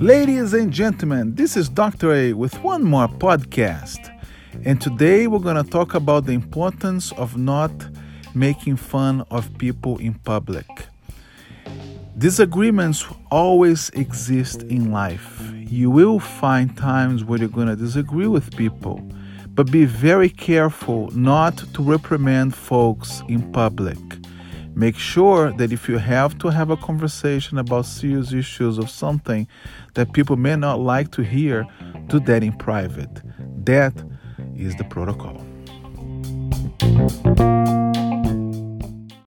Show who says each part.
Speaker 1: Ladies and gentlemen, this is Dr. A with one more podcast. And today we're going to talk about the importance of not making fun of people in public. Disagreements always exist in life. You will find times where you're going to disagree with people, but be very careful not to reprimand folks in public. Make sure that if you have to have a conversation about serious issues of something that people may not like to hear, do that in private. That is the protocol.